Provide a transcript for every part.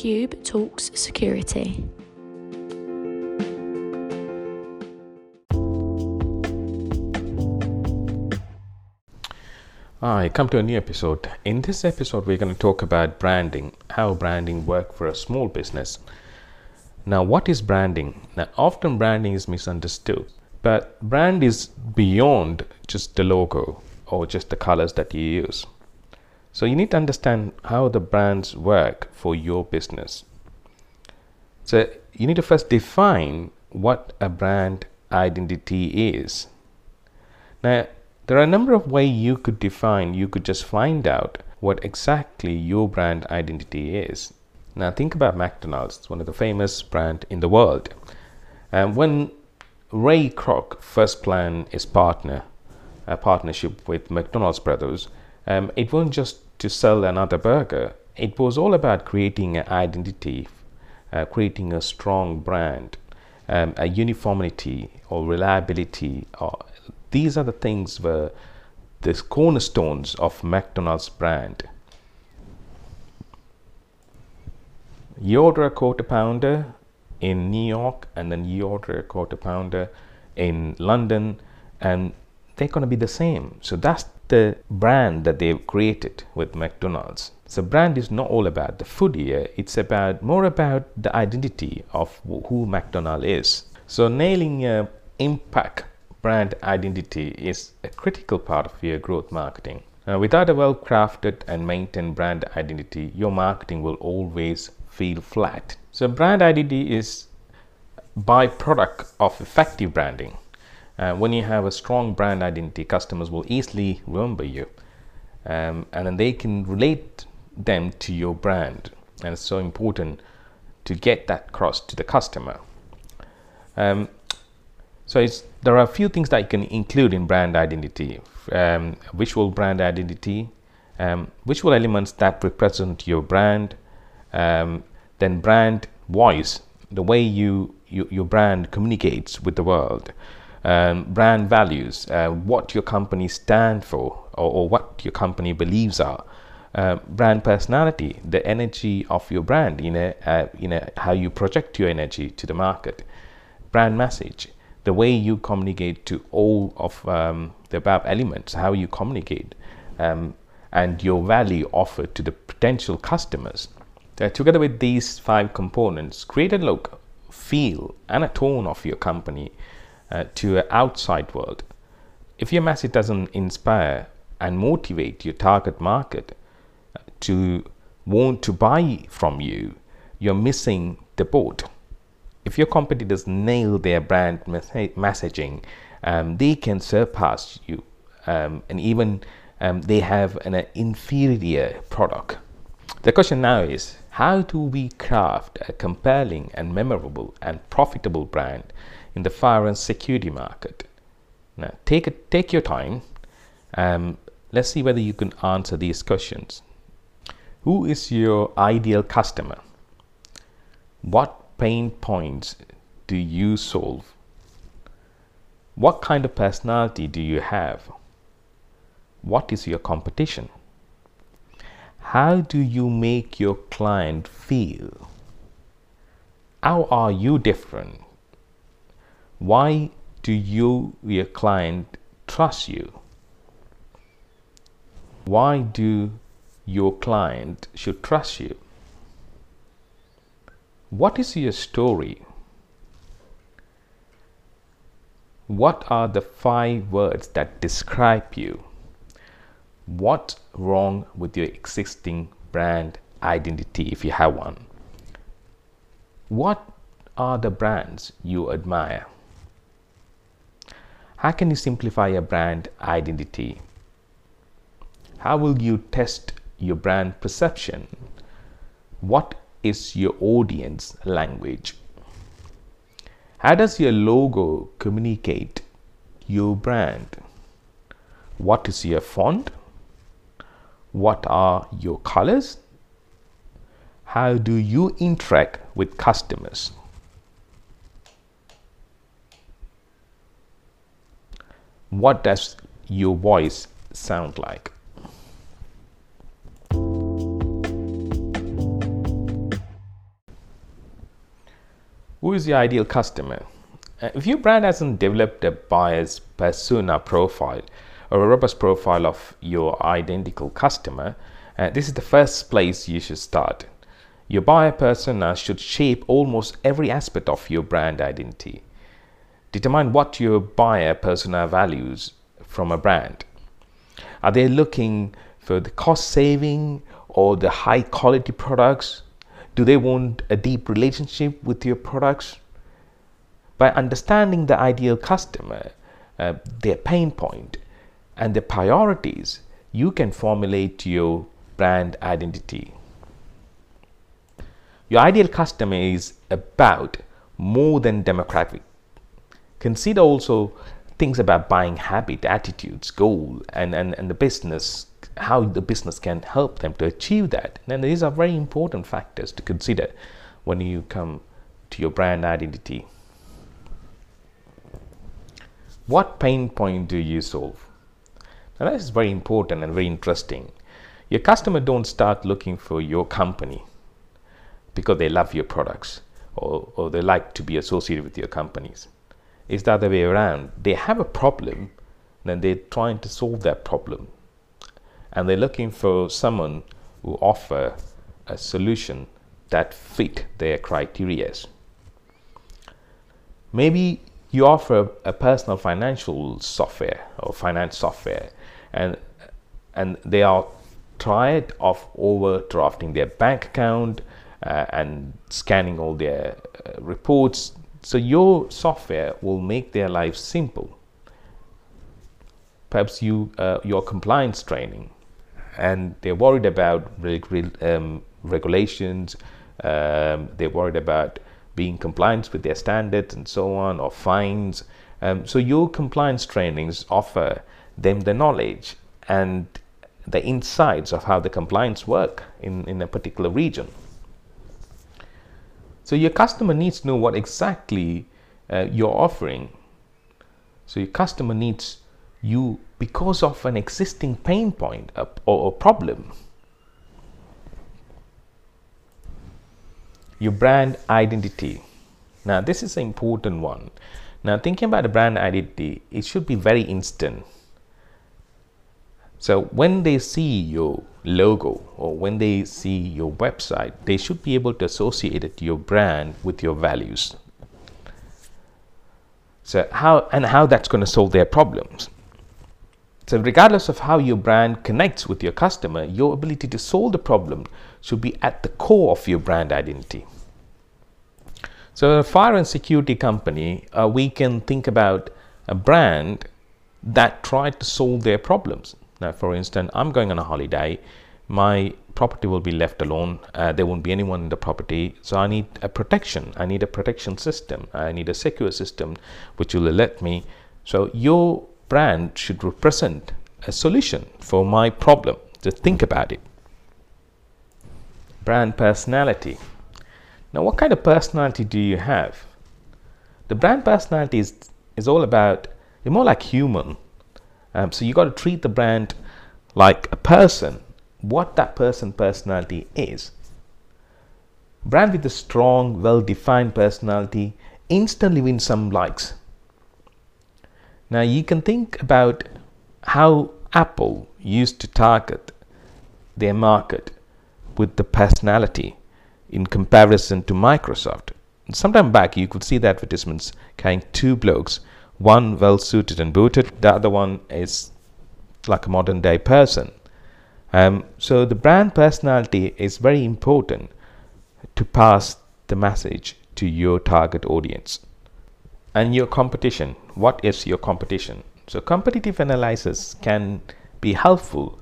Cube Talks Security. Hi, come to a new episode. In this episode, we're going to talk about branding, how branding work for a small business. Now, what is branding? Now, often branding is misunderstood, but brand is beyond just the logo or just the colors that you use. So, you need to understand how the brands work for your business. So, you need to first define what a brand identity is. Now, there are a number of ways you could define, you could just find out what exactly your brand identity is. Now think about McDonald's, it's one of the famous brand in the world. And when Ray Kroc first planned his partner, a partnership with McDonald's brothers, um, it wasn't just to sell another burger. It was all about creating an identity, uh, creating a strong brand, um, a uniformity or reliability or these are the things were the cornerstones of McDonald's brand. You order a quarter pounder in New York, and then you order a quarter pounder in London, and they're going to be the same. So that's the brand that they've created with McDonald's. So brand is not all about the food here; it's about more about the identity of who McDonald is. So nailing a impact brand identity is a critical part of your growth marketing. Without a well crafted and maintained brand identity, your marketing will always feel flat. So, brand identity is byproduct of effective branding. Uh, when you have a strong brand identity, customers will easily remember you, um, and then they can relate them to your brand. And it's so important to get that across to the customer. Um, so there are a few things that you can include in brand identity. Um, visual brand identity, um, visual elements that represent your brand, um, then brand voice, the way you, you, your brand communicates with the world, um, brand values, uh, what your company stands for or, or, what your company believes are. Uh, brand personality, the energy of your brand, you know, uh, you know how you project your energy to the market. Brand message, the way you communicate to all of um, the above elements, how you communicate, um, and your value offered to the potential customers. Uh, together with these five components, create a look, feel, and a tone of your company uh, to an outside world. If your message doesn't inspire and motivate your target market uh, to want to buy from you, you're missing the boat if your competitors nail their brand messaging, um, they can surpass you, um, and even um, they have an uh, inferior product. The question now is how do we craft a compelling and memorable and profitable brand in the fire and security market? Now, take, a, take your time. Um, let's see whether you can answer these questions. Who is your ideal customer? What pain points do you solve? What kind of personality do you have? What is your competition? How do you make your client feel? How are you different? Why do you, your client, trust you? Why do your client should trust you? What is your story? What are the five words that describe you? What's wrong with your existing brand identity if you have one? What are the brands you admire? How can you simplify your brand identity? How will you test your brand perception? What is your audience language? How does your logo communicate your brand? What is your font? What are your colors? How do you interact with customers? What does your voice sound like? who is your ideal customer? Uh, if your brand hasn't developed a buyer's persona profile or a robust profile of your identical customer, uh, this is the first place you should start. Your buyer persona should shape almost every aspect of your brand identity. Determine what your buyer persona values from a brand. Are they looking for the cost saving or the high quality products? Do they want a deep relationship with your products? By understanding the ideal customer, uh, their pain point, and their priorities, you can formulate your brand identity. Your ideal customer is about more than demographic. Consider also things about buying habit, attitudes, goal, and, and, and the business, how the business can help them to achieve that. And these are very important factors to consider when you come to your brand identity. What pain point do you solve? Now that is very important and very interesting. Your customer don't start looking for your company because they love your products or, or they like to be associated with your companies is the other way around. They have a problem, then they're trying to solve that problem. And they're looking for someone who offer a solution that fit their criteria. Maybe you offer a personal financial software or finance software and and they are tired of overdrafting their bank account uh, and scanning all their uh, reports so your software will make their life simple. Perhaps you uh, your compliance training, and they're worried about um, regulations. Um, they're worried about being compliant with their standards and so on, or fines. Um, so your compliance trainings offer them the knowledge and the insights of how the compliance work in, in a particular region. So your customer needs to know what exactly uh, you're offering. So your customer needs you because of an existing pain point or, or problem. Your brand identity. Now this is an important one. Now thinking about the brand identity, it should be very instant. So when they see your logo or when they see your website, they should be able to associate it to your brand with your values. So how and how that's going to solve their problems. So regardless of how your brand connects with your customer, your ability to solve the problem should be at the core of your brand identity. So a fire and security company, uh, we can think about a brand that tried to solve their problems. Now, for instance, I'm going on a holiday. My property will be left alone. Uh, there won't be anyone in the property. So I need a protection. I need a protection system. I need a secure system which will let me. So your brand should represent a solution for my problem. Just think about it. Brand personality. Now, what kind of personality do you have? The brand personality is, is all about, you're more like human um, so you got to treat the brand like a person, what that person personality is. Brand with a strong, well defined personality instantly wins some likes. Now you can think about how Apple used to target their market with the personality in comparison to Microsoft. Sometime back, you could see the advertisements carrying two blokes one well suited and booted, the other one is like a modern day person. Um, so the brand personality is very important to pass the message to your target audience. And your competition. What is your competition? So competitive analysis can be helpful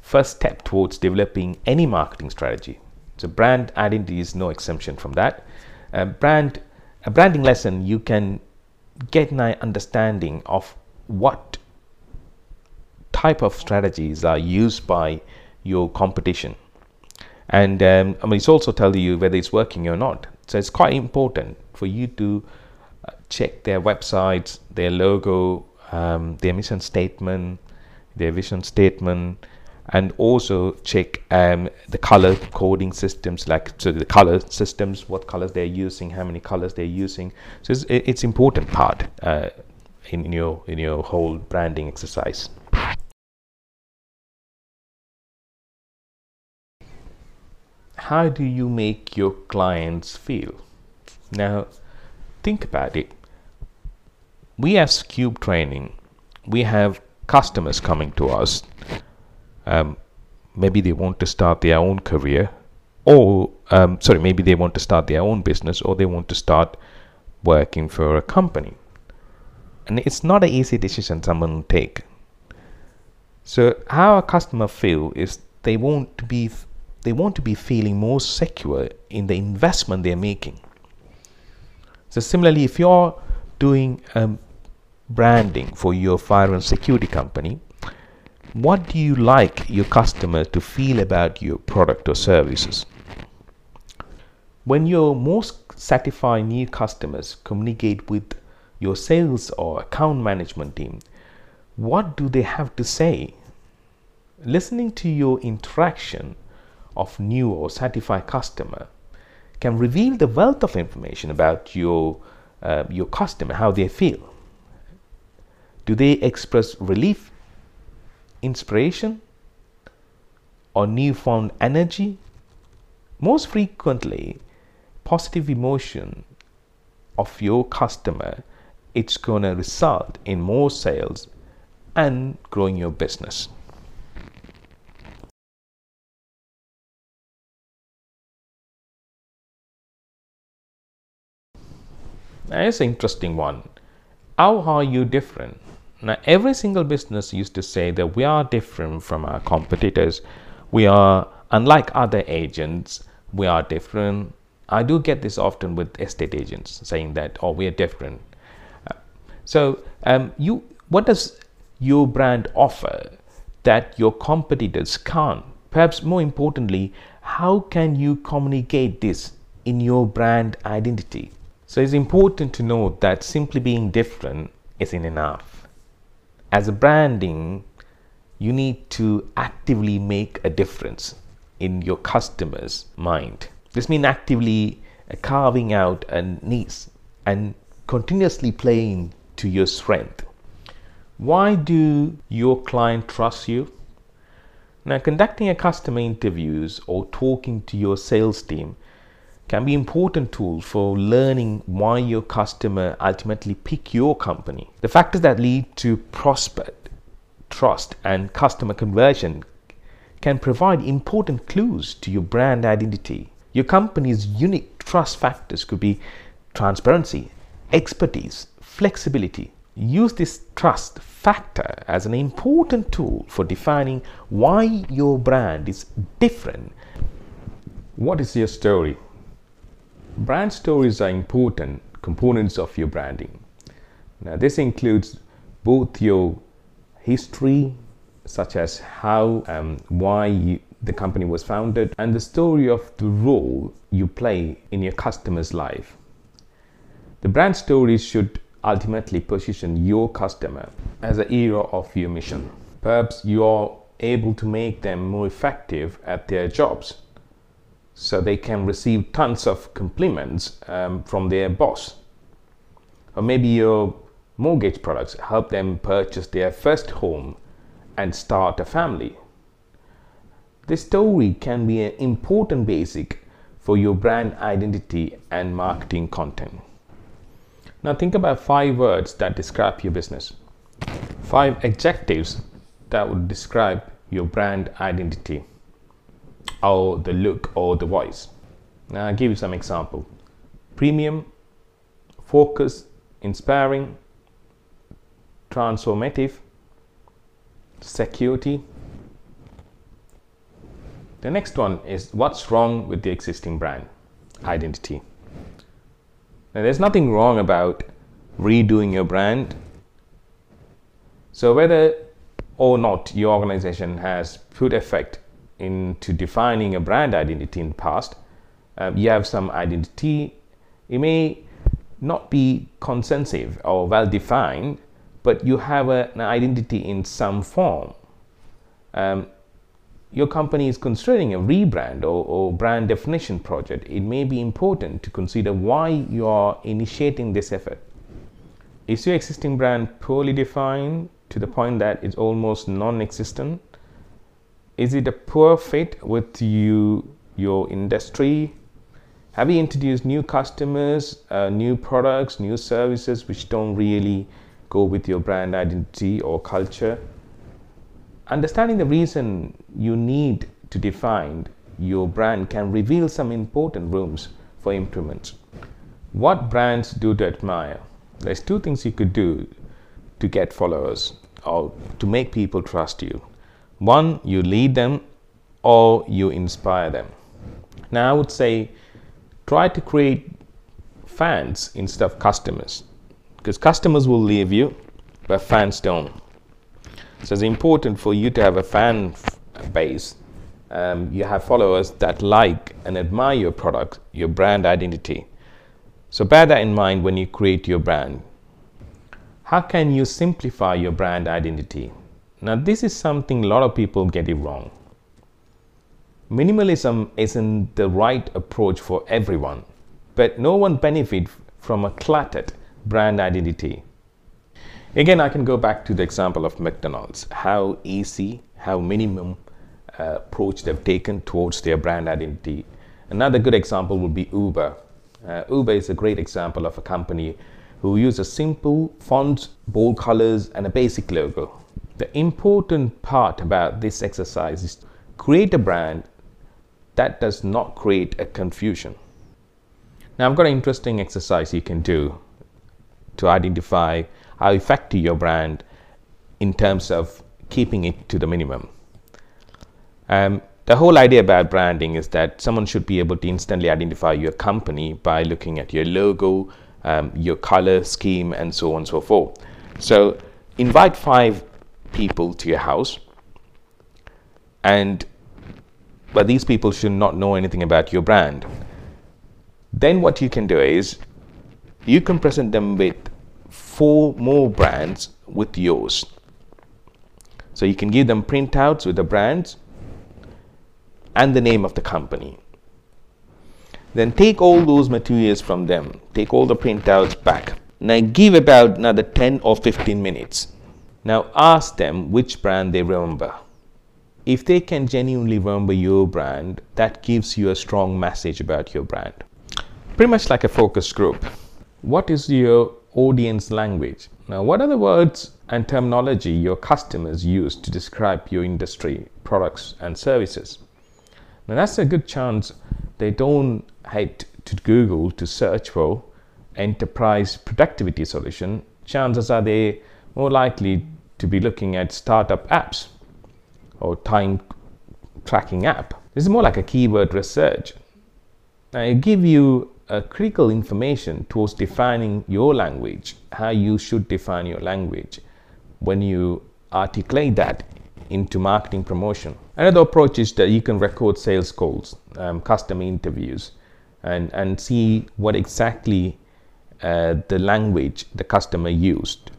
first step towards developing any marketing strategy. So brand identity is no exemption from that. Uh, brand a branding lesson you can get an understanding of what type of strategies are used by your competition. And um, I mean it's also telling you whether it's working or not. So it's quite important for you to uh, check their websites their logo um, their mission statement their vision statement and also check um, the color coding systems like so the color systems what colors they're using how many colors they're using. So it's, it's important part uh, in, your in your whole branding exercise. How do you make your clients feel? Now think about it. We as cube training. We have customers coming to us um, maybe they want to start their own career or um, sorry maybe they want to start their own business or they want to start working for a company. And it's not an easy decision someone will take. So how a customer feel is they want to be they want to be feeling more secure in the investment they're making. So similarly if you're doing um, branding for your fire and security company what do you like your customer to feel about your product or services? When your most satisfied new customers communicate with your sales or account management team, what do they have to say? Listening to your interaction of new or satisfied customer can reveal the wealth of information about your uh, your customer, how they feel. Do they express relief inspiration or newfound energy, most frequently, positive emotion of your customer, it's going to result in more sales and growing your business. That's an interesting one. How are you different? Now, every single business used to say that we are different from our competitors. We are unlike other agents. We are different. I do get this often with estate agents saying that, oh, we are different. Uh, so, um, you, what does your brand offer that your competitors can't? Perhaps more importantly, how can you communicate this in your brand identity? So, it's important to note that simply being different isn't enough as a branding, you need to actively make a difference in your customer's mind. This means actively uh, carving out a niche and continuously playing to your strength. Why do your client trust you? Now, conducting a customer interviews or talking to your sales team can be important tools for learning why your customer ultimately pick your company. The factors that lead to prospect, trust, and customer conversion can provide important clues to your brand identity. Your company's unique trust factors could be transparency, expertise, flexibility. Use this trust factor as an important tool for defining why your brand is different. What is your story? Brand stories are important components of your branding. Now, this includes both your history, such as how, um, why you, the company was founded, and the story of the role you play in your customer's life. The brand stories should ultimately position your customer as a hero of your mission. Perhaps you are able to make them more effective at their jobs so they can receive tons of compliments um, from their boss. Or maybe your mortgage products help them purchase their first home and start a family. This story can be an important basic for your brand identity and marketing content. Now think about five words that describe your business. Five adjectives that would describe your brand identity or the look or the voice. Now I'll give you some example. Premium, focus, inspiring, transformative, security. The next one is what's wrong with the existing brand identity. Now there's nothing wrong about redoing your brand. So whether or not your organization has put effect into defining a brand identity in the past, um, you have some identity. It may not be consensive or well defined, but you have a, an identity in some form. Um, your company is considering a rebrand or, or brand definition project, it may be important to consider why you are initiating this effort. Is your existing brand poorly defined to the point that it's almost non-existent? Is it a poor fit with you, your industry? Have you introduced new customers, uh, new products, new services which don't really go with your brand identity or culture? Understanding the reason you need to define your brand can reveal some important rooms for improvement. What brands do to admire? There's two things you could do to get followers or to make people trust you. One, you lead them or you inspire them. Now, I would say try to create fans instead of customers because customers will leave you, but fans don't. So it's important for you to have a fan base. Um, you have followers that like and admire your product, your brand identity. So bear that in mind when you create your brand. How can you simplify your brand identity? Now, this is something a lot of people get it wrong. Minimalism isn't the right approach for everyone, but no one benefits from a cluttered brand identity. Again, I can go back to the example of McDonald's, how easy, how minimum uh, approach they've taken towards their brand identity. Another good example would be Uber. Uh, Uber is a great example of a company who use a simple font, bold colors, and a basic logo. The important part about this exercise is create a brand that does not create a confusion. Now, I've got an interesting exercise you can do to identify how effective your brand in terms of keeping it to the minimum. Um, the whole idea about branding is that someone should be able to instantly identify your company by looking at your logo, um, your color scheme, and so on and so forth. So, invite five people to your house, and but these people should not know anything about your brand. Then, what you can do is you can present them with four more brands with yours. So you can give them printouts with the brands and the name of the company. Then take all those materials from them, take all the printouts back. Now give about another 10 or 15 minutes. Now ask them which brand they remember. If they can genuinely remember your brand, that gives you a strong message about your brand. Pretty much like a focus group. What is your audience language. Now, what are the words and terminology your customers use to describe your industry, products, and services? Now, that's a good chance they don't head to Google to search for enterprise productivity solution. Chances are they more likely to be looking at startup apps or time tracking app. This is more like a keyword research. I give you uh, critical information towards defining your language, how you should define your language when you articulate that into marketing promotion. Another approach is that you can record sales calls, um, custom interviews, and, and see what exactly uh, the language the customer used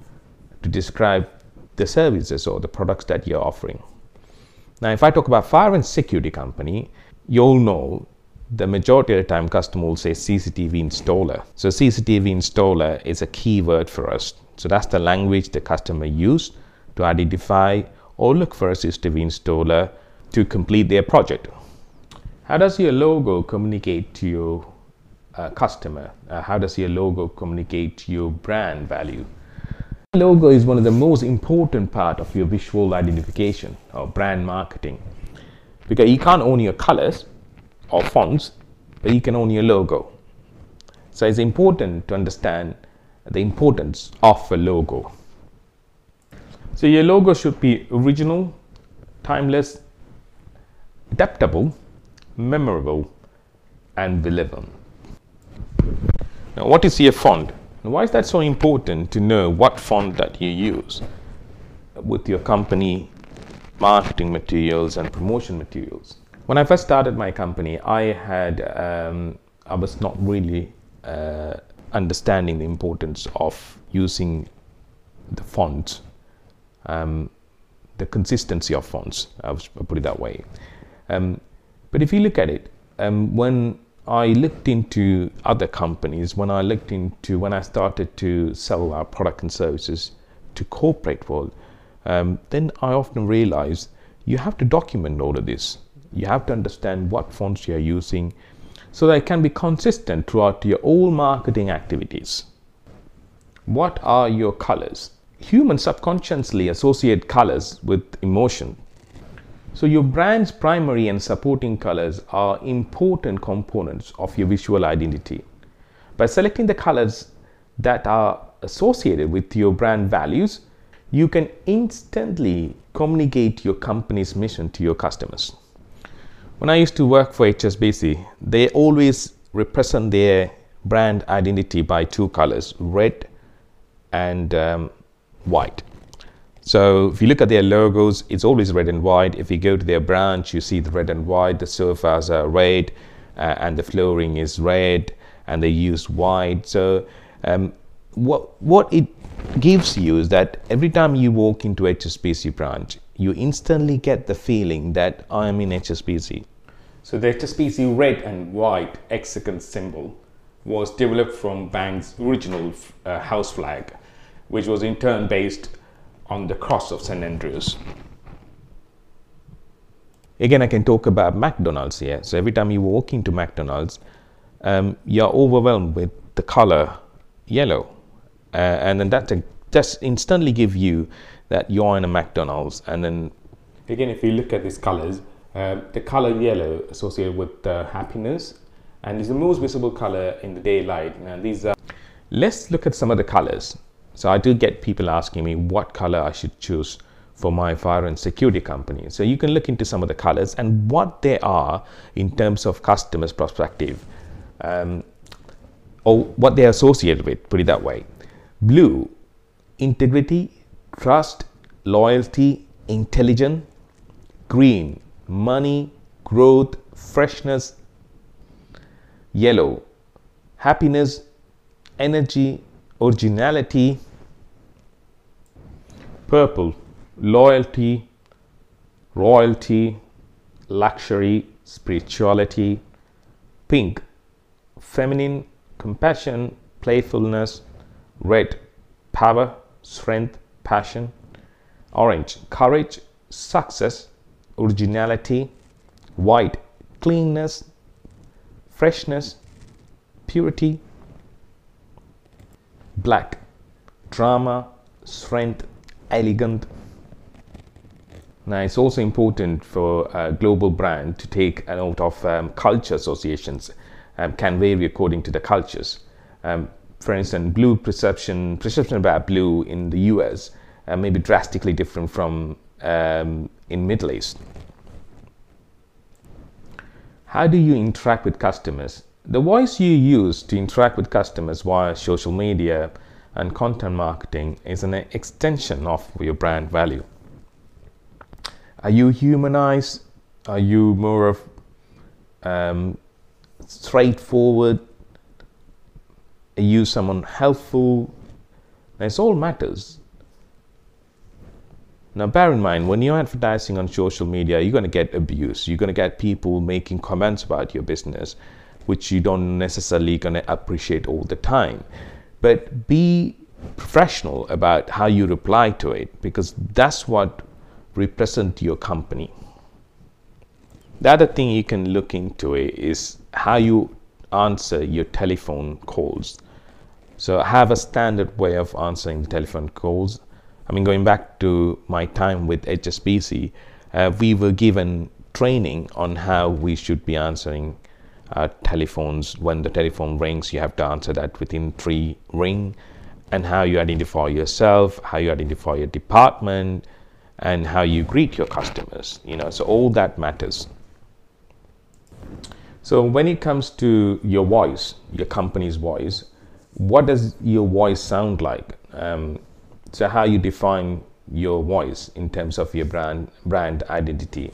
to describe the services or the products that you're offering. Now, if I talk about fire and security company, you'll know the majority of the time customer will say CCTV installer. So CCTV installer is a keyword for us. So that's the language the customer use to identify or look for a CCTV installer to complete their project. How does your logo communicate to your uh, customer? Uh, how does your logo communicate your brand value? Logo is one of the most important part of your visual identification or brand marketing because you can't own your colors or fonts, but you can own your logo. So it's important to understand the importance of a logo. So your logo should be original, timeless, adaptable, memorable, and believable. Now, what is your font? And why is that so important to know what font that you use with your company marketing materials and promotion materials? When I first started my company, I had um, I was not really uh, understanding the importance of using the font. Um, the consistency of fonts. I'll put it that way. Um, but if you look at it, um, when I looked into other companies, when I looked into when I started to sell our product and services to corporate world, um, then I often realized you have to document all of this. You have to understand what fonts you are using so that it can be consistent throughout your all marketing activities. What are your colors? Humans subconsciously associate colors with emotion. So your brand's primary and supporting colors are important components of your visual identity. By selecting the colors that are associated with your brand values, you can instantly communicate your company's mission to your customers. When I used to work for HSBC, they always represent their brand identity by two colors, red and um, white. So if you look at their logos, it's always red and white. If you go to their branch, you see the red and white. The sofas are red, uh, and the flooring is red, and they use white. So um, what what it gives you is that every time you walk into HSBC branch, you instantly get the feeling that I am in HSBC. So the HSBC red and white hexagon symbol was developed from bank's original uh, house flag, which was in turn based on the cross of St. Andrews. Again, I can talk about McDonald's here. So every time you walk into McDonald's, um, you're overwhelmed with the color yellow. Uh, and then that just instantly give you that you're in a McDonald's. And then again, if you look at these colors, uh, the color yellow associated with uh, happiness and is the most visible color in the daylight. Now these are. Let's look at some of the colors. So I do get people asking me what color I should choose for my fire and security company. So you can look into some of the colors and what they are in terms of customers perspective um, or what they're associated with, put it that way. Blue, integrity, trust, loyalty, intelligent. Green, money, growth, freshness. Yellow, happiness, energy, originality. Purple, loyalty, royalty, luxury, spirituality. Pink, feminine, compassion, playfulness. Red, power, strength, passion. Orange, courage, success, originality. White, cleanness, freshness, purity. Black, drama, strength, elegant. Now, it's also important for a global brand to take note of um, culture associations um, can vary according to the cultures. Um, for instance, blue perception, perception about blue in the US uh, may be drastically different from um, in Middle East. How do you interact with customers? The voice you use to interact with customers via social media and content marketing is an extension of your brand value. Are you humanized? Are you more of um, straightforward? Are you someone helpful? This all matters. Now, bear in mind, when you're advertising on social media, you're going to get abuse. You're going to get people making comments about your business, which you don't necessarily going to appreciate all the time but be professional about how you reply to it because that's what represent your company. The other thing you can look into is how you answer your telephone calls. So have a standard way of answering the telephone calls. I mean going back to my time with hsbc uh, we were given training on how we should be answering uh, telephones. When the telephone rings, you have to answer that within three ring, and how you identify yourself, how you identify your department, and how you greet your customers. You know, so all that matters. So when it comes to your voice, your company's voice, what does your voice sound like? Um, so how you define your voice in terms of your brand brand identity.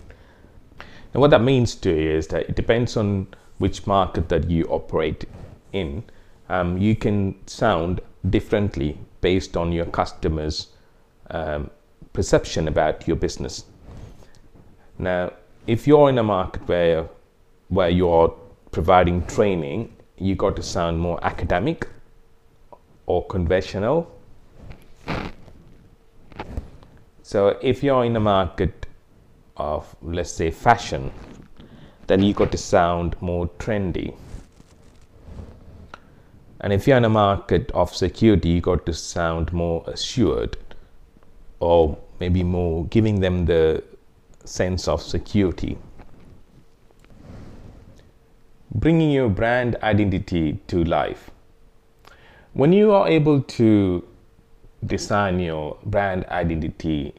And what that means to you is that it depends on which market that you operate in, um, you can sound differently based on your customers' um, perception about your business. Now, if you're in a market where where you're providing training, you got to sound more academic or conventional. So if you're in a market of let's say fashion, then you got to sound more trendy. And if you're in a market of security, you got to sound more assured or maybe more giving them the sense of security. Bringing your brand identity to life. When you are able to design your brand identity,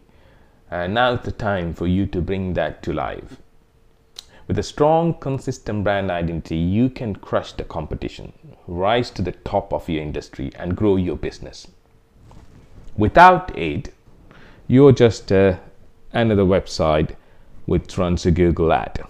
uh, now is the time for you to bring that to life. With a strong, consistent brand identity, you can crush the competition, rise to the top of your industry, and grow your business. Without it, you're just uh, another website which runs a Google ad.